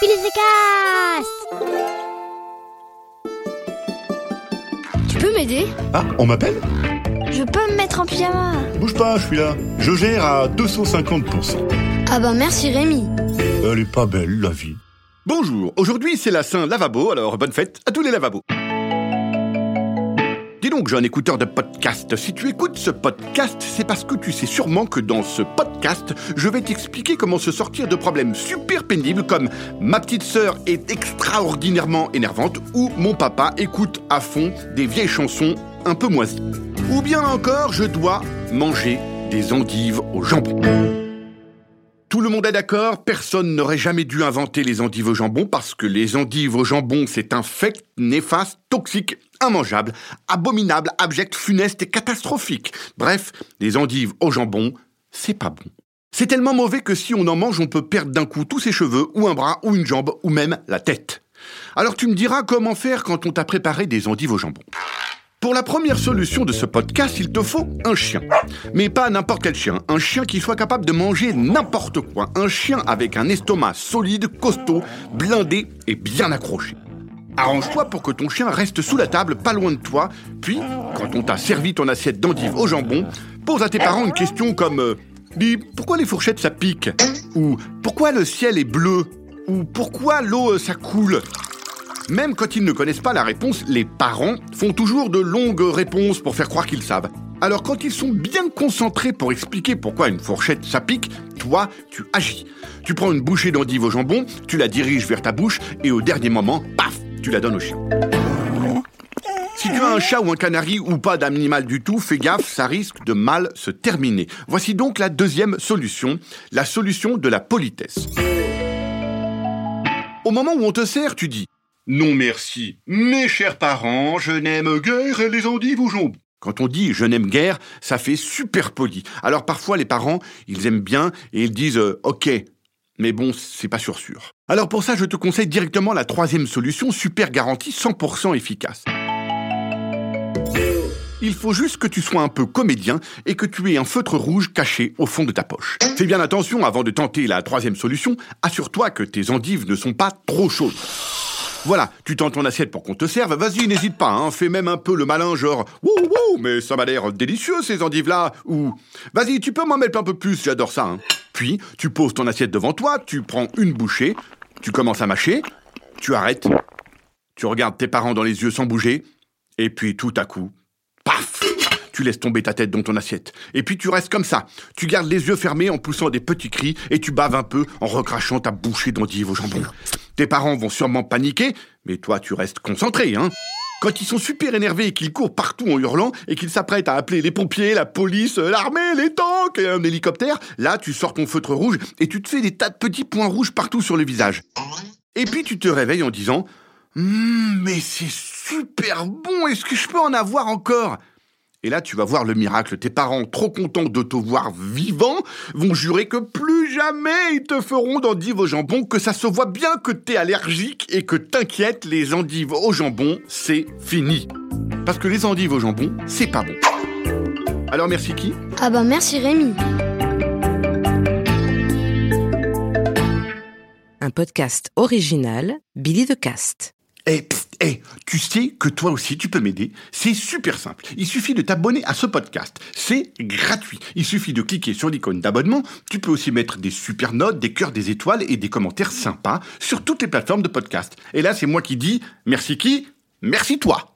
Cast Tu peux m'aider Ah, on m'appelle Je peux me mettre en pyjama Bouge pas, je suis là. Je gère à 250%. Ah bah merci Rémi. Elle est pas belle, la vie. Bonjour, aujourd'hui c'est la Saint Lavabo, alors bonne fête à tous les lavabos. Dis donc, jeune écouteur de podcast, si tu écoutes ce podcast, c'est parce que tu sais sûrement que dans ce podcast, je vais t'expliquer comment se sortir de problèmes super pénibles comme ma petite sœur est extraordinairement énervante ou mon papa écoute à fond des vieilles chansons un peu moisies. Ou bien encore, je dois manger des endives au jambon. Tout le monde est d'accord, personne n'aurait jamais dû inventer les endives au jambon parce que les endives au jambon, c'est infect, néfaste, toxique, immangeable, abominable, abject, funeste et catastrophique. Bref, les endives au jambon, c'est pas bon. C'est tellement mauvais que si on en mange, on peut perdre d'un coup tous ses cheveux, ou un bras, ou une jambe, ou même la tête. Alors tu me diras comment faire quand on t'a préparé des endives au jambon. Pour la première solution de ce podcast, il te faut un chien. Mais pas n'importe quel chien, un chien qui soit capable de manger n'importe quoi, un chien avec un estomac solide, costaud, blindé et bien accroché. Arrange-toi pour que ton chien reste sous la table, pas loin de toi, puis, quand on t'a servi ton assiette d'endives au jambon, pose à tes parents une question comme euh, pourquoi les fourchettes ça pique? Ou pourquoi le ciel est bleu? Ou pourquoi l'eau euh, ça coule? Même quand ils ne connaissent pas la réponse, les parents font toujours de longues réponses pour faire croire qu'ils savent. Alors quand ils sont bien concentrés pour expliquer pourquoi une fourchette ça pique, toi, tu agis. Tu prends une bouchée d'endive au jambon, tu la diriges vers ta bouche et au dernier moment, paf, la donnes au chien. Si tu as un chat ou un canari ou pas d'animal du tout, fais gaffe, ça risque de mal se terminer. Voici donc la deuxième solution, la solution de la politesse. Au moment où on te sert, tu dis non merci, mes chers parents, je n'aime guère les endives au jambon. Quand on dit je n'aime guère, ça fait super poli. Alors parfois les parents, ils aiment bien et ils disent euh, ok, mais bon, c'est pas sûr sûr. Alors pour ça, je te conseille directement la troisième solution, super garantie, 100% efficace. Il faut juste que tu sois un peu comédien et que tu aies un feutre rouge caché au fond de ta poche. Fais bien attention avant de tenter la troisième solution, assure-toi que tes endives ne sont pas trop chaudes. Voilà, tu tends ton assiette pour qu'on te serve. Vas-y, n'hésite pas, hein, fais même un peu le malin, genre Wouh, wouh, mais ça m'a l'air délicieux ces endives-là. Ou Vas-y, tu peux m'en mettre un peu plus, j'adore ça. Hein. Puis, tu poses ton assiette devant toi, tu prends une bouchée, tu commences à mâcher, tu arrêtes, tu regardes tes parents dans les yeux sans bouger, et puis tout à coup, paf tu laisses tomber ta tête dans ton assiette. Et puis tu restes comme ça. Tu gardes les yeux fermés en poussant des petits cris et tu baves un peu en recrachant ta bouchée d'endive au jambon. Tes parents vont sûrement paniquer, mais toi tu restes concentré, hein. Quand ils sont super énervés et qu'ils courent partout en hurlant et qu'ils s'apprêtent à appeler les pompiers, la police, l'armée, les tanks et un hélicoptère, là tu sors ton feutre rouge et tu te fais des tas de petits points rouges partout sur le visage. Et puis tu te réveilles en disant Hum, mais c'est super bon, est-ce que je peux en avoir encore? Et là, tu vas voir le miracle. Tes parents, trop contents de te voir vivant, vont jurer que plus jamais ils te feront d'endives au jambon, que ça se voit bien que t'es allergique et que t'inquiète, les endives au jambon, c'est fini. Parce que les endives au jambon, c'est pas bon. Alors merci qui? Ah bah merci Rémi. Un podcast original, Billy de Cast. Eh, pst, eh, tu sais que toi aussi tu peux m'aider C'est super simple. Il suffit de t'abonner à ce podcast. C'est gratuit. Il suffit de cliquer sur l'icône d'abonnement. Tu peux aussi mettre des super notes, des cœurs, des étoiles et des commentaires sympas sur toutes les plateformes de podcast. Et là, c'est moi qui dis merci qui? Merci toi